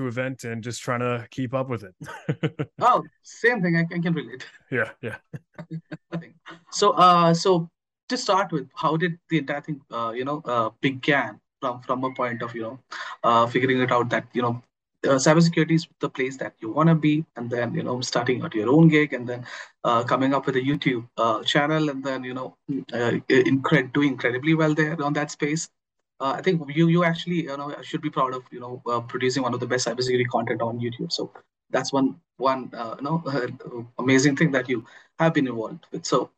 to event, and just trying to keep up with it. Oh, same thing. I, I can relate. yeah, yeah. So, uh, so to start with, how did the entire thing, uh, you know, uh, began from from a point of, you know, uh, figuring it out that, you know, uh, cybersecurity is the place that you want to be, and then, you know, starting at your own gig, and then uh, coming up with a YouTube uh, channel, and then, you know, uh, incred doing incredibly well there on that space. Uh, I think you you actually, you know, should be proud of, you know, uh, producing one of the best cybersecurity content on YouTube. So that's one one, uh, you know, amazing thing that you have been involved with. So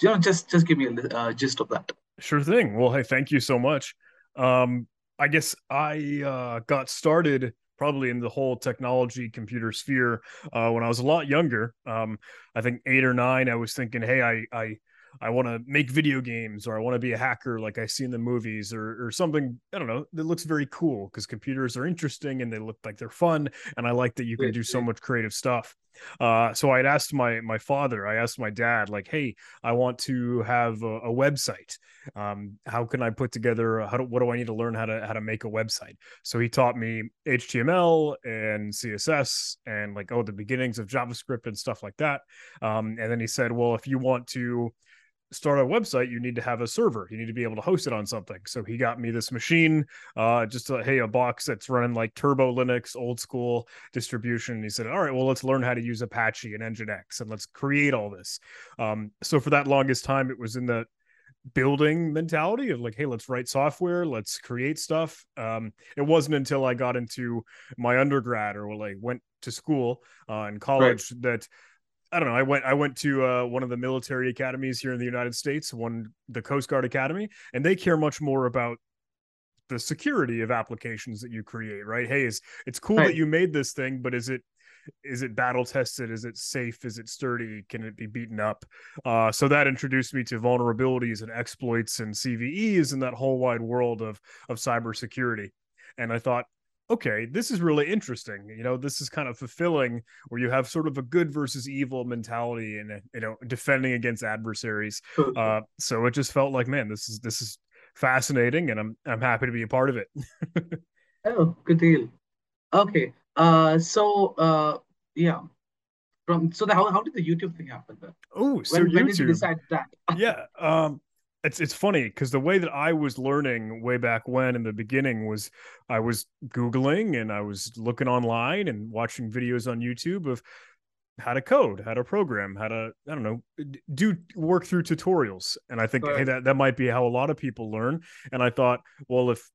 you know, just just give me a uh, gist of that. Sure thing. Well, hey, thank you so much. Um, I guess I uh, got started probably in the whole technology computer sphere uh, when I was a lot younger. Um, I think eight or nine. I was thinking, hey, I I I want to make video games or I want to be a hacker like I see in the movies or or something. I don't know. That looks very cool because computers are interesting and they look like they're fun. And I like that you can do so much creative stuff. Uh, so I'd asked my my father, I asked my dad, like, hey, I want to have a, a website. Um, how can I put together? How do, what do I need to learn how to how to make a website? So he taught me HTML and CSS and like oh the beginnings of JavaScript and stuff like that. Um, and then he said, well, if you want to start a website, you need to have a server. You need to be able to host it on something. So he got me this machine, uh, just a, hey, a box that's running like Turbo Linux, old school distribution. And he said, all right, well, let's learn how to use Apache and Nginx and let's create all this. Um, so for that longest time, it was in the building mentality of like, hey, let's write software, let's create stuff. Um, it wasn't until I got into my undergrad or like went to school uh, in college that I don't know. I went I went to uh, one of the military academies here in the United States, one the Coast Guard Academy, and they care much more about the security of applications that you create, right? Hey, it's it's cool Right. that you made this thing, but is it is it battle tested? Is it safe? Is it sturdy? Can it be beaten up? Uh, so that introduced me to vulnerabilities and exploits and CVEs and that whole wide world of of cybersecurity. And I thought, okay, this is really interesting. You know, this is kind of fulfilling where you have sort of a good versus evil mentality and you know defending against adversaries. Uh, so it just felt like, man, this is this is fascinating, and I'm I'm happy to be a part of it. Oh, good deal. Okay. Uh, so uh, yeah. From so the, how how did the YouTube thing happen then? Oh, so When when did you decide that? yeah um it's it's funny because the way that I was learning way back when in the beginning was I was googling and I was looking online and watching videos on YouTube of how to code, how to program, how to I don't know do work through tutorials. And I think hey that that might be how a lot of people learn. And I thought, well if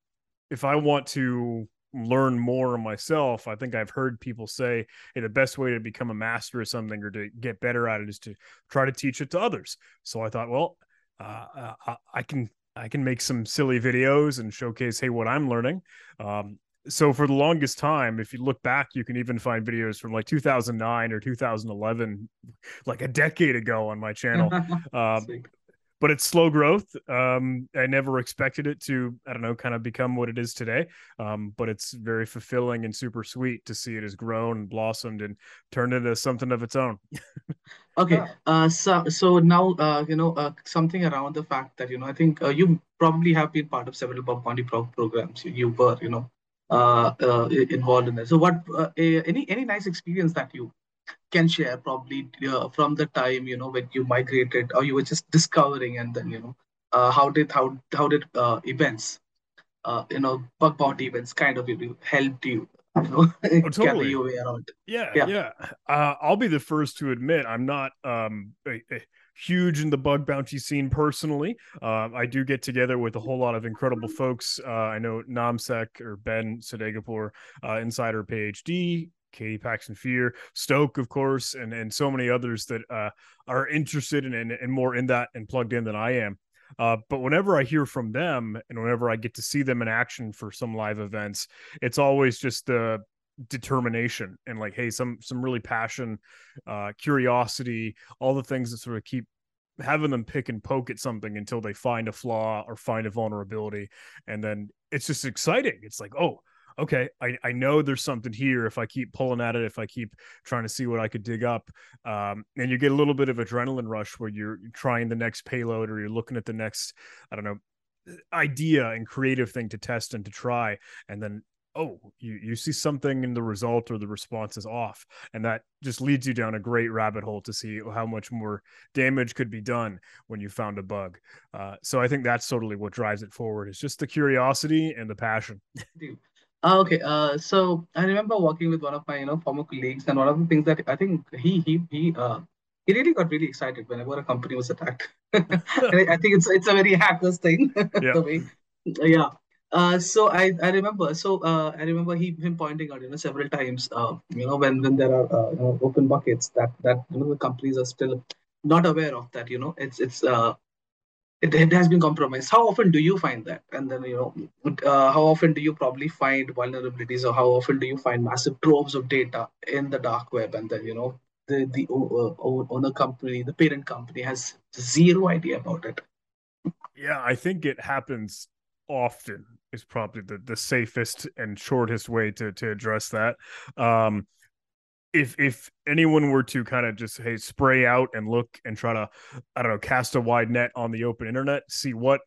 if I want to learn more myself, I think I've heard people say, hey, the best way to become a master of something or to get better at it is to try to teach it to others. So I thought, well, uh, uh, I I can I can make some silly videos and showcase, hey, what I'm learning. Um, so for the longest time, if you look back, you can even find videos from like 2009 or 2011, like a decade ago on my channel. Um. But it's slow growth. Um, I never expected it to, I don't know, kind of become what it is today. Um, but it's very fulfilling and super sweet to see it has grown and blossomed and turned into something of its own. Okay. Uh, so so now uh, you know uh, something around the fact that you know I think uh, you probably have been part of several bug bounty pro programs. You, you were you know uh, uh, involved in it. So what uh, any any nice experience that you can share probably uh, from the time you know when you migrated or you were just discovering and then you know uh, how did how how did uh, events uh, you know bug bounty events kind of helped you you know Oh, totally. your way around Yeah, yeah yeah. Uh, I'll be the first to admit I'm not um a, a huge in the bug bounty scene personally. Uh, I do get together with a whole lot of incredible folks. Uh, I know NahamSec or Ben Sadeghipour, uh, Insider PhD, Katie Paxton Fear, STÖK, of course, and and so many others that uh, are interested in and, and more in that and plugged in than I am. Uh, but whenever I hear from them and whenever I get to see them in action for some live events, it's always just the determination and like hey some some really passion uh curiosity all the things that sort of keep having them pick and poke at something until they find a flaw or find a vulnerability and then it's just exciting it's like oh okay i i know there's something here if i keep pulling at it if i keep trying to see what i could dig up um and you get a little bit of adrenaline rush where you're trying the next payload or you're looking at the next i don't know idea and creative thing to test and to try and then oh you you see something in the result or the response is off and that just leads you down a great rabbit hole to see how much more damage could be done when you found a bug uh, so i think that's totally what drives it forward is just the curiosity and the passion. Uh, okay uh, so i remember working with one of my you know former colleagues and one of the things that i think he he he uh, he really got really excited whenever a company was attacked. I, I, think it's it's a very hackers thing. Yeah. the way, yeah. Uh, so I, I remember so uh, I remember he him pointing out you know several times uh, you know when when there are uh, you know, open buckets that that you know the companies are still not aware of that you know it's it's uh it, it has been compromised how often do you find that and then you know uh, how often do you probably find vulnerabilities or how often do you find massive troves of data in the dark web and then you know the the uh, owner company, the parent company, has zero idea about it. Yeah, I think it happens often. Is probably the the safest and shortest way to to address that. Um, if if anyone were to kind of just hey spray out and look and try to I don't know cast a wide net on the open internet, see what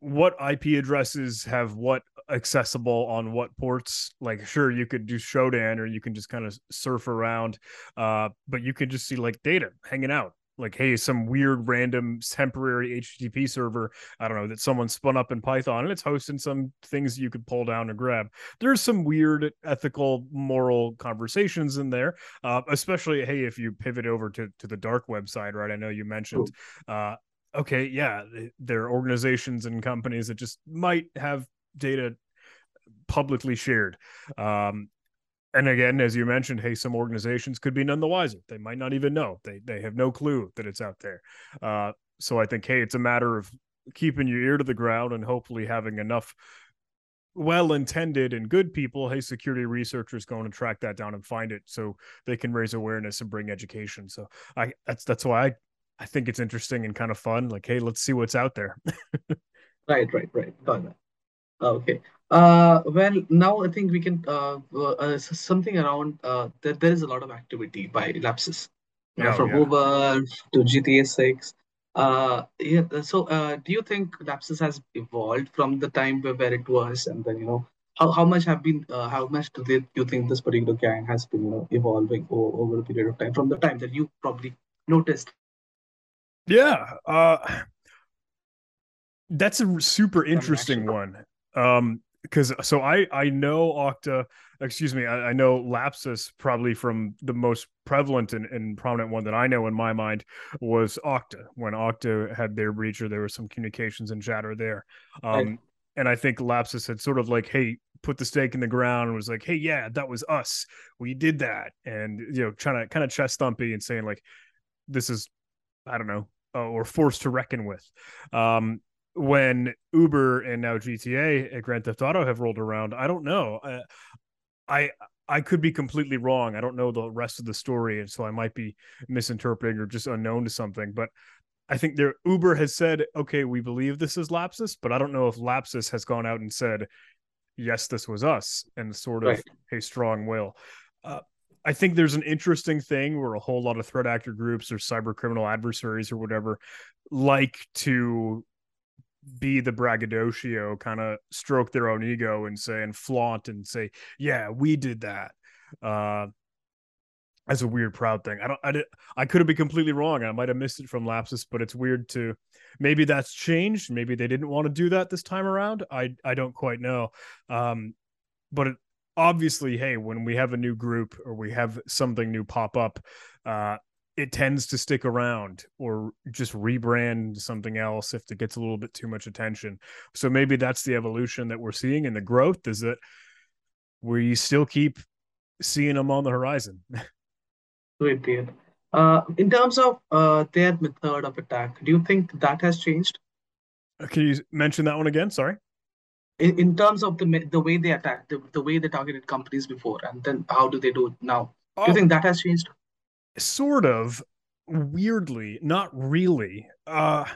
what IP addresses have what accessible on what ports. Like, sure, you could do Shodan or you can just kind of surf around, uh, but you could just see like data hanging out. Like, hey, some weird random temporary HTTP server, I don't know, that someone spun up in Python and it's hosting some things you could pull down and grab. There's some weird ethical, moral conversations in there, uh, especially, hey, if you pivot over to, to the dark website, right? I know you mentioned uh, okay, yeah, there are organizations and companies that just might have data publicly shared. Um, and again, as you mentioned, hey, some organizations could be none the wiser. They might not even know. They they have no clue that it's out there. Uh, so I think, hey, it's a matter of keeping your ear to the ground and hopefully having enough well-intended and good people hey security researchers going to track that down and find it so they can raise awareness and bring education so i that's that's why i I think it's interesting and kind of fun. Like, hey, let's see what's out there. right, right, right. Got that. Okay. Uh, well, now I think we can uh, uh something around uh, that there is a lot of activity by know, oh, from yeah. Uber to GTA Six. Uh, yeah. So, uh, do you think Lapsus has evolved from the time where, where it was, and then you know how, how much have been uh, how much do they, you think this particular gang has been you know evolving over, over a period of time from the time that you probably noticed yeah, uh, that's a super interesting one. Um, because so I I know Okta, excuse me, I, I, know Lapsus probably from the most prevalent and, and, prominent one that I know in my mind was Okta. when Okta had their breach or there was some communications and chatter there. Um, right. and I think Lapsus had sort of like, hey, put the stake in the ground and was like, hey, yeah, that was us, we did that, and you know, trying to kind of chest thumpy and saying like, this is I don't know, uh, or forced to reckon with. Um, when Uber and now GTA and Grand Theft Auto have rolled around, I don't know. I, I I could be completely wrong. I don't know the rest of the story, and so I might be misinterpreting or just unknown to something. But I think their Uber has said, "Okay, we believe this is Lapsus," but I don't know if Lapsus has gone out and said, "Yes, this was us," and sort of right. a strong will. Uh, I think there's an interesting thing where a whole lot of threat actor groups or cyber criminal adversaries or whatever like to be the braggadocio, kind of stroke their own ego and say and flaunt and say, "Yeah, we did that." Uh, as a weird proud thing. I don't. I did. I could have been completely wrong. I might have missed it from Lapsus, but it's weird to. Maybe that's changed. Maybe they didn't want to do that this time around. I I don't quite know. Um, but it, obviously, hey, when we have a new group or we have something new pop up, uh, it tends to stick around or just rebrand something else if it gets a little bit too much attention. So maybe that's the evolution that we're seeing and the growth is that we still keep seeing them on the horizon. Great, Uh, in terms of uh, their method of attack, do you think that has changed? Uh, can you mention that one again? Sorry in, in terms of the the way they attack, the, the way they targeted companies before, and then how do they do it now? Do you oh. think that has changed? Sort of. Weirdly, not really. Uh,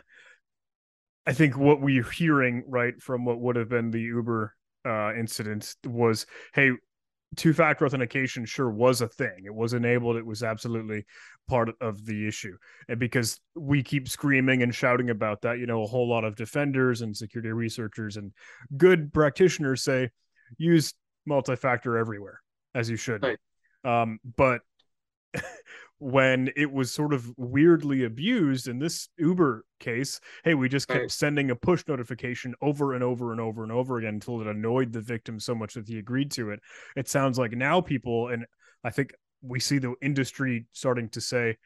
I think what we're hearing right from what would have been the Uber uh, incident was, hey, two factor authentication sure was a thing. It was enabled. It was absolutely part of the issue. And because we keep screaming and shouting about that, you know, a whole lot of defenders and security researchers and good practitioners say use multi factor everywhere, as you should. Right. Um, but when it was sort of weirdly abused in this Uber case, hey, we just kept right. sending a push notification over and over and over and over again until it annoyed the victim so much that he agreed to it. It sounds like now people, and I think we see the industry starting to say,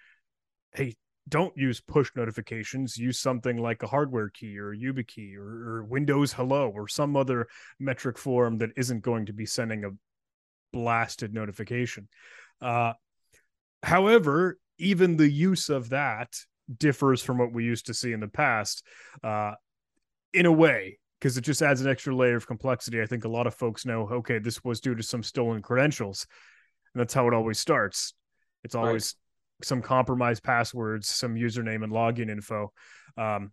hey, don't use push notifications. Use something like a hardware key or a YubiKey or, or Windows Hello or some other metric form that isn't going to be sending a blasted notification. Uh, However, even the use of that differs from what we used to see in the past uh, in a way because it just adds an extra layer of complexity. I think a lot of folks know, okay, this was due to some stolen credentials. And that's how it always starts. It's always right. some compromised passwords, some username and login info. Um,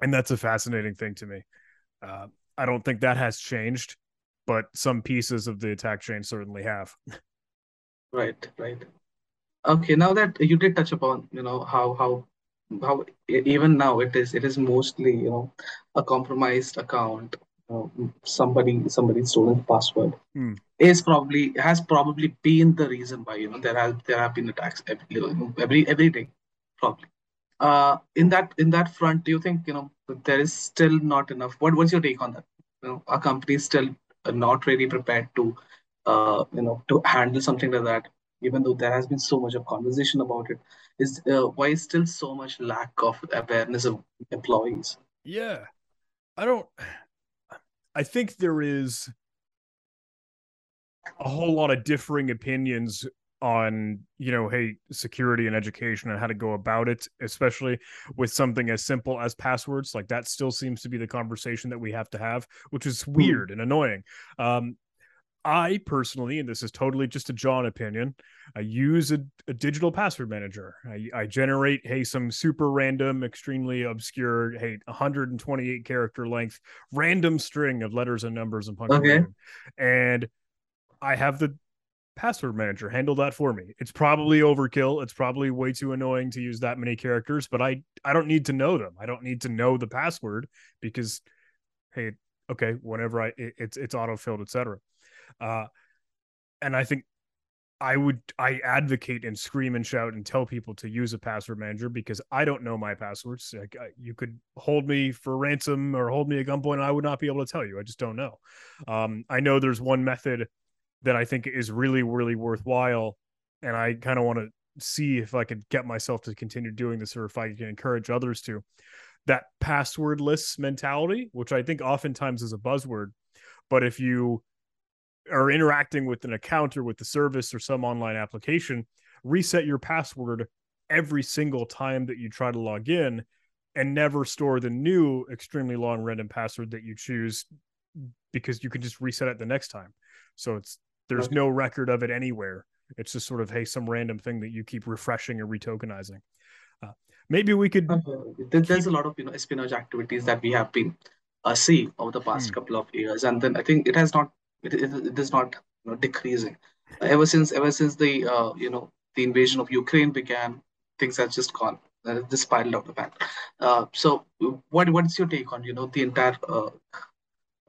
and that's a fascinating thing to me. Uh, I don't think that has changed, but some pieces of the attack chain certainly have. Right, right. Okay, now that you did touch upon, you know, how how how even now it is it is mostly, you know, a compromised account, you know, somebody somebody stolen password hmm. is probably has probably been the reason why, you know, there have there have been attacks every you know, every every day, probably. Uh, in that in that front, do you think, you know, there is still not enough? What what's your take on that? You know, our company is still not really prepared to uh, you know, to handle something like that, even though there has been so much of conversation about it, is uh, why is still so much lack of awareness of employees? Yeah, I don't. I think there is a whole lot of differing opinions on you know hey security and education and how to go about it especially with something as simple as passwords like that still seems to be the conversation that we have to have which is hmm. weird and annoying um I personally, and this is totally just a John opinion, I use a, a digital password manager. I, I, generate, hey, some super random, extremely obscure, hey, 128 character length, random string of letters and numbers and punctuation. Okay. And I have the password manager handle that for me. It's probably overkill. It's probably way too annoying to use that many characters, but I I don't need to know them. I don't need to know the password because hey, okay, whenever I it, it's it's autofilled, etc. Uh, and I think I would I advocate and scream and shout and tell people to use a password manager because I don't know my passwords. Like you could hold me for ransom or hold me at gunpoint, and I would not be able to tell you. I just don't know. Um, I know there's one method that I think is really really worthwhile, and I kind of want to see if I could get myself to continue doing this or if I can encourage others to. That passwordless mentality, which I think oftentimes is a buzzword, but if you are interacting with an account or with the service or some online application, reset your password every single time that you try to log in and never store the new extremely long random password that you choose because you can just reset it the next time. So it's there's okay. no record of it anywhere. It's just sort of hey some random thing that you keep refreshing and retokenizing. Uh, maybe we could. There's a lot of you know espionage activities that we have been uh, see over the past hmm. couple of years, and then I think it has not it, it, it is not you know, decreasing. Ever since ever since the uh, you know the invasion of Ukraine began, things have just gone uh, just spiraled out of hand. Uh, so what what is your take on you know the entire uh,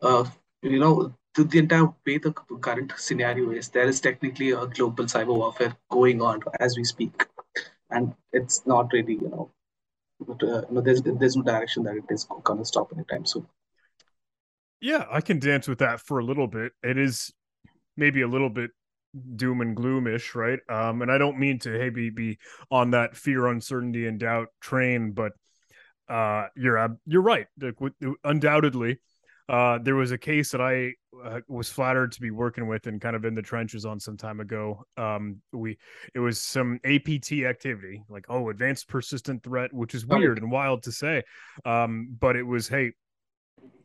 uh, you know the, the entire way the current scenario is? There is technically a global cyber warfare going on as we speak, and it's not really you know. But, uh, you know, there's there's no direction that it is going to stop anytime soon. Yeah, I can dance with that for a little bit. It is maybe a little bit doom and gloomish, right? Um, and I don't mean to hey be be on that fear, uncertainty, and doubt train, but uh, you're you're right. Undoubtedly, uh, there was a case that I uh, was flattered to be working with and kind of in the trenches on some time ago. Um, we it was some APT activity, like oh, advanced persistent threat, which is weird and wild to say, um, but it was hey,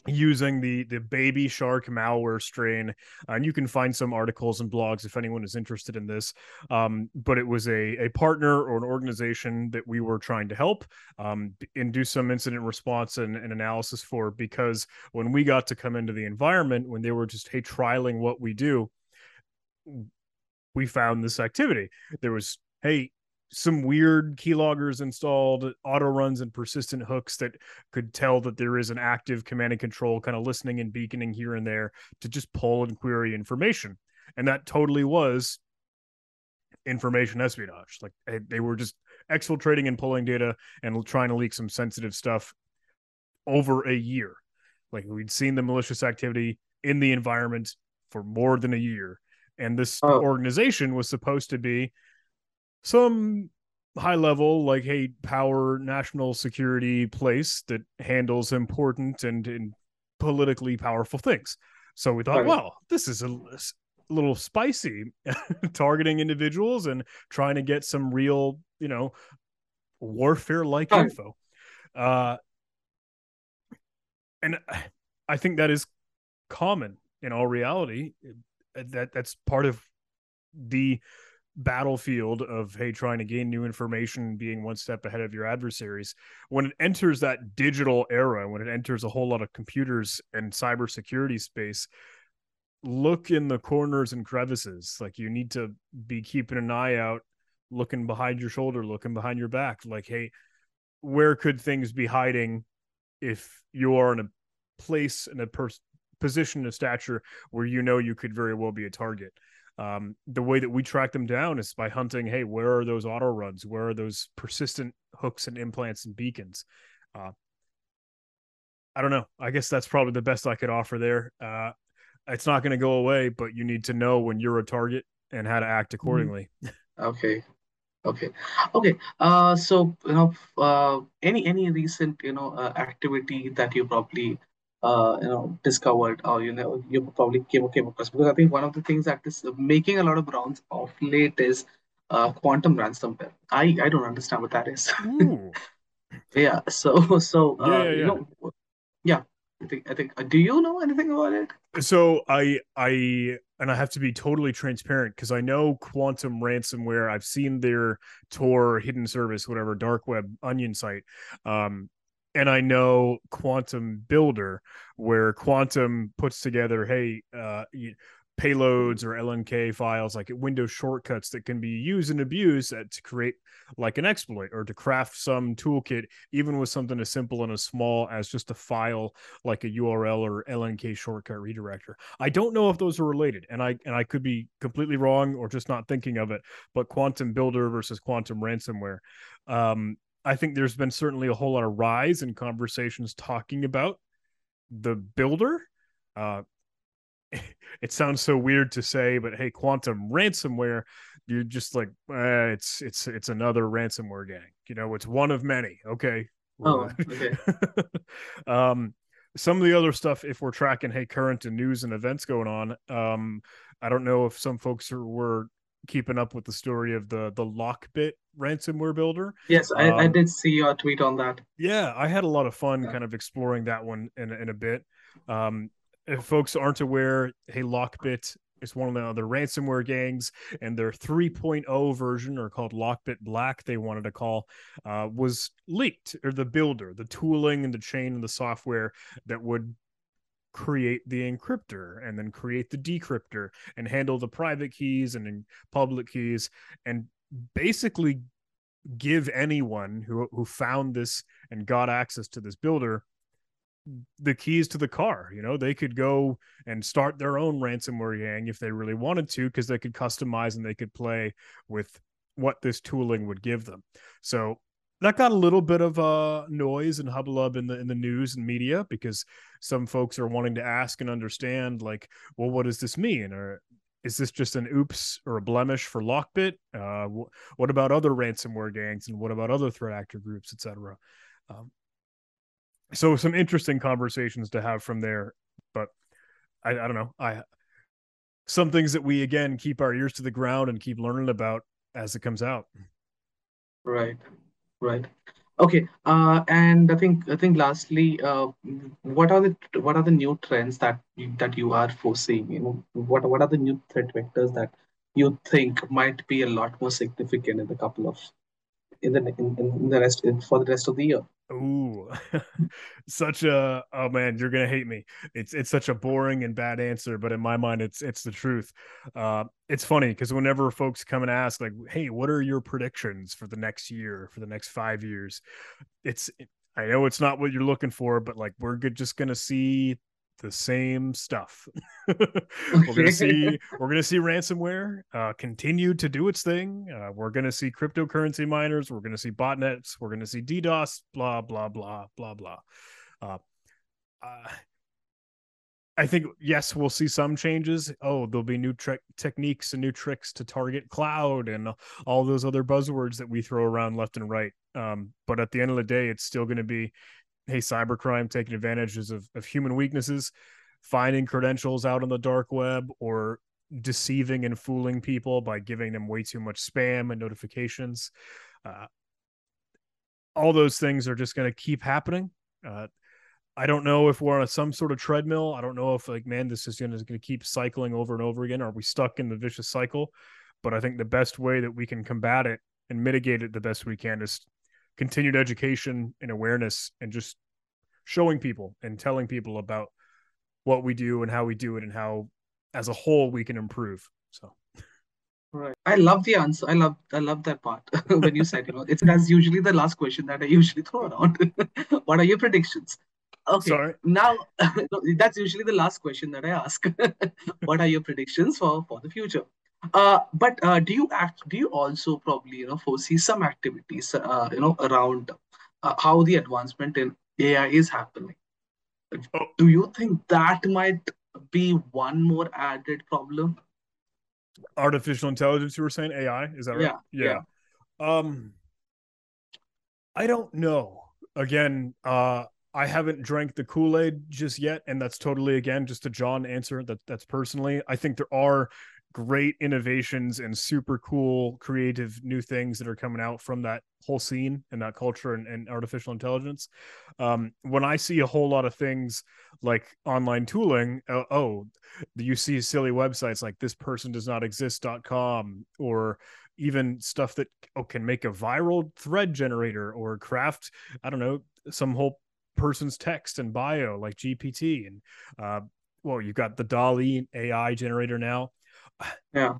using the the baby shark malware strain and you can find some articles and blogs if anyone is interested in this um, but it was a, a partner or an organization that we were trying to help um, and do some incident response and, and, analysis for because when we got to come into the environment when they were just hey trialing what we do we found this activity. There was, hey, some weird keyloggers installed, auto runs and persistent hooks that could tell that there is an active command and control kind of listening and beaconing here and there to just pull and query information. And that totally was information espionage. Like eh, they were just exfiltrating and pulling data and trying to leak some sensitive stuff over a year. Like we'd seen the malicious activity in the environment for more than a year. And this oh. organization was supposed to be some high level, like, hey, power, national security place that handles important and, and politically powerful things. So we thought, right. well, this is a, a little spicy, targeting individuals and trying to get some real, you know, warfare like right. info. Uh, and I think that is common in all reality. That that's part of the battlefield of hey trying to gain new information being one step ahead of your adversaries when it enters that digital era when it enters a whole lot of computers and cybersecurity space look in the corners and crevices. Like you need to be keeping an eye out looking behind your shoulder looking behind your back. Like hey where could things be hiding if you are in a place in a pers- position of stature where you know you could very well be a target um, the way that we track them down is by hunting hey where are those auto runs? Where are those persistent hooks and implants and beacons? Uh, i don't know. I guess that's probably the best i could offer there. Uh, it's not going to go away but you need to know when you're a target and how to act mm-hmm. accordingly. Okay. Okay. Okay. Uh so you know uh any any recent you know uh, activity that you probably uh, you know discovered or you know you probably came, came across because I think one of the things that is making a lot of rounds of late is uh, quantum ransomware. I I don't understand what that is. yeah. So so uh, yeah, yeah, yeah. you know yeah. I think I think uh, do you know anything about it? So I I and I have to be totally transparent because I know quantum ransomware. I've seen their Tor hidden service, whatever dark web onion site. Um, and I know Quantum Builder, where Quantum puts together, hey, uh, payloads or LNK files, like Windows shortcuts that can be used and abused to create like an exploit or to craft some toolkit, even with something as simple and as small as just a file like a URL or LNK shortcut redirector. I don't know if those are related, and I and I could be completely wrong or just not thinking of it. But Quantum Builder versus Quantum Ransomware. Um, I think there's been certainly a whole lot of rise in conversations talking about the builder. Uh, it sounds so weird to say, but hey, quantum ransomware, you're just like, eh, it's it's it's another ransomware gang. You know, it's one of many. Okay. Oh, okay. um, some of the other stuff, if we're tracking, hey, current and news and events going on, um, I don't know if some folks are, were keeping up with the story of the the Lockbit ransomware builder. Yes, I, um, I did see your tweet on that. Yeah, I had a lot of fun yeah. kind of exploring that one in in a bit. Um, if folks aren't aware, hey, Lockbit is one of the other ransomware gangs, and their 3.0 version, or called Lockbit Black, they wanted to call, uh, was leaked, or the builder, the tooling and the chain and the software that would create the encryptor and then create the decryptor and handle the private keys and public keys and basically give anyone who who found this and got access to this builder the keys to the car. You know they could go and start their own ransomware gang if they really wanted to because they could customize and they could play with what this tooling would give them. So that got a little bit of uh, noise and hubbub in the in the news and media because some folks are wanting to ask and understand like well what does this mean? Or is this just an oops or a blemish for lockbit? Uh, wh- what about other ransomware gangs and what about other threat actor groups etc um, so some interesting conversations to have from there but I, I don't know. I some things that we again keep our ears to the ground and keep learning about as it comes out. Right. Right. Okay. Uh, and I think I think lastly, uh, what are the what are the new trends that you, that you are foreseeing? You know, what what are the new threat vectors that you think might be a lot more significant in the couple of in the in, in the rest in, for the rest of the year? Ooh, such a oh man, you're gonna hate me. It's it's such a boring and bad answer, but in my mind, it's it's the truth. Uh, it's funny because whenever folks come and ask, like, "Hey, what are your predictions for the next year, for the next five years?" It's I know it's not what you're looking for, but like we're good, just gonna see the same stuff. we're gonna see we're gonna see ransomware uh, continue to do its thing. Uh, we're gonna see cryptocurrency miners. We're gonna see botnets. We're gonna see DDoS. Blah blah blah blah blah. Uh, uh I think yes, we'll see some changes. Oh, there'll be new tre- techniques and new tricks to target cloud and all those other buzzwords that we throw around left and right. Um, but at the end of the day, it's still going to be hey, cybercrime taking advantages of, of human weaknesses, finding credentials out on the dark web, or deceiving and fooling people by giving them way too much spam and notifications. Uh, all those things are just going to keep happening. Uh, I don't know if we're on a, some sort of treadmill. I don't know if like, man, this is going to keep cycling over and over again. Are we stuck in the vicious cycle? But I think the best way that we can combat it and mitigate it the best we can is continued education and awareness and just showing people and telling people about what we do and how we do it and how as a whole we can improve. So. Right. I love the answer. I love i love that part when you said you know it's that's usually the last question that i usually throw around. What are your predictions? Okay. Sorry. now that's usually the last question that i ask. What are your predictions for for the future uh, but uh, do you act? Do you also probably you know foresee some activities uh, you know around uh, how the advancement in AI is happening? Oh. Do you think that might be one more added problem? Artificial intelligence, you were saying AI, is that right? Yeah. Yeah. yeah. Um, I don't know. Again, uh, I haven't drank the Kool Aid just yet, and that's totally again just a John answer. That that's personally. I think there are great innovations and super cool creative new things that are coming out from that whole scene and that culture and, and artificial intelligence. Um, when i see a whole lot of things like online tooling uh, oh you see silly websites like this person does not exist.com or even stuff that oh, can make a viral thread generator or craft i don't know some whole person's text and bio like gpt and uh, well you've got the DALL-E ai generator now yeah.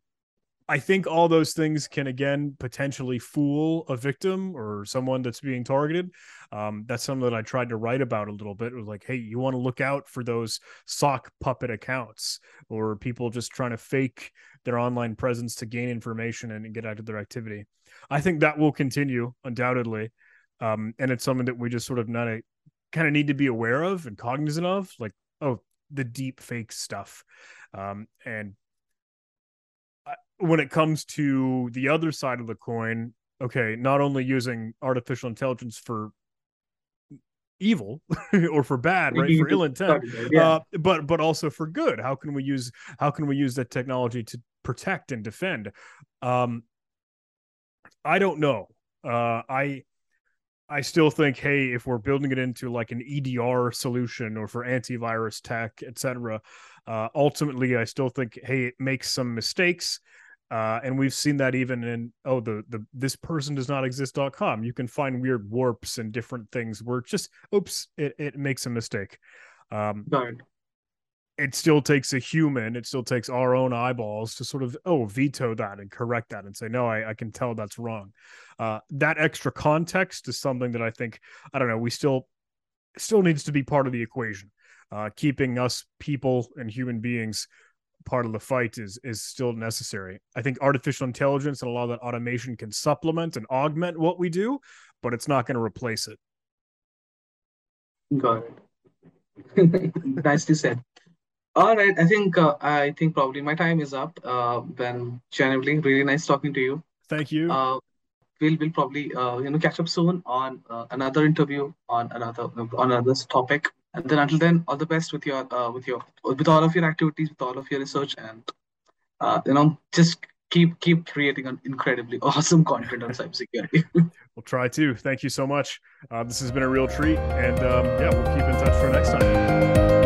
I think all those things can again potentially fool a victim or someone that's being targeted. Um, that's something that I tried to write about a little bit. It was like, hey, you want to look out for those sock puppet accounts or people just trying to fake their online presence to gain information and get out of their activity. I think that will continue undoubtedly, um, and it's something that we just sort of not kind of need to be aware of and cognizant of, like oh, the deep fake stuff, um, and when it comes to the other side of the coin, okay, not only using artificial intelligence for evil or for bad right for ill intent yeah. uh, but but also for good. How can we use how can we use that technology to protect and defend? Um i don't know. Uh i i still think hey if we're building it into like an edr solution or for antivirus tech etc uh ultimately i still think hey it makes some mistakes uh, and we've seen that even in oh the the this person does not exist.com you can find weird warps and different things where just oops it, it makes a mistake. Um it still takes a human it still takes our own eyeballs to sort of oh veto that and correct that and say no i, I can tell that's wrong. Uh, that extra context is something that i think i don't know we still still needs to be part of the equation. Uh, keeping us people and human beings part of the fight is is still necessary. I think artificial intelligence and a lot of that automation can supplement and augment what we do, but it's not going to replace it. Got it. Nicely said. All right, I think uh, I think probably my time is up. Uh, ben, genuinely, really nice talking to you. Thank you. Uh, we'll we'll probably uh, you know catch up soon on uh, another interview on another on another topic. And then until then, all the best with your uh, with your with all of your activities, with all of your research, and uh, you know just keep keep creating an incredibly awesome content on cybersecurity. we'll try to. Thank you so much. Uh, this has been a real treat, and um, yeah, we'll keep in touch for next time.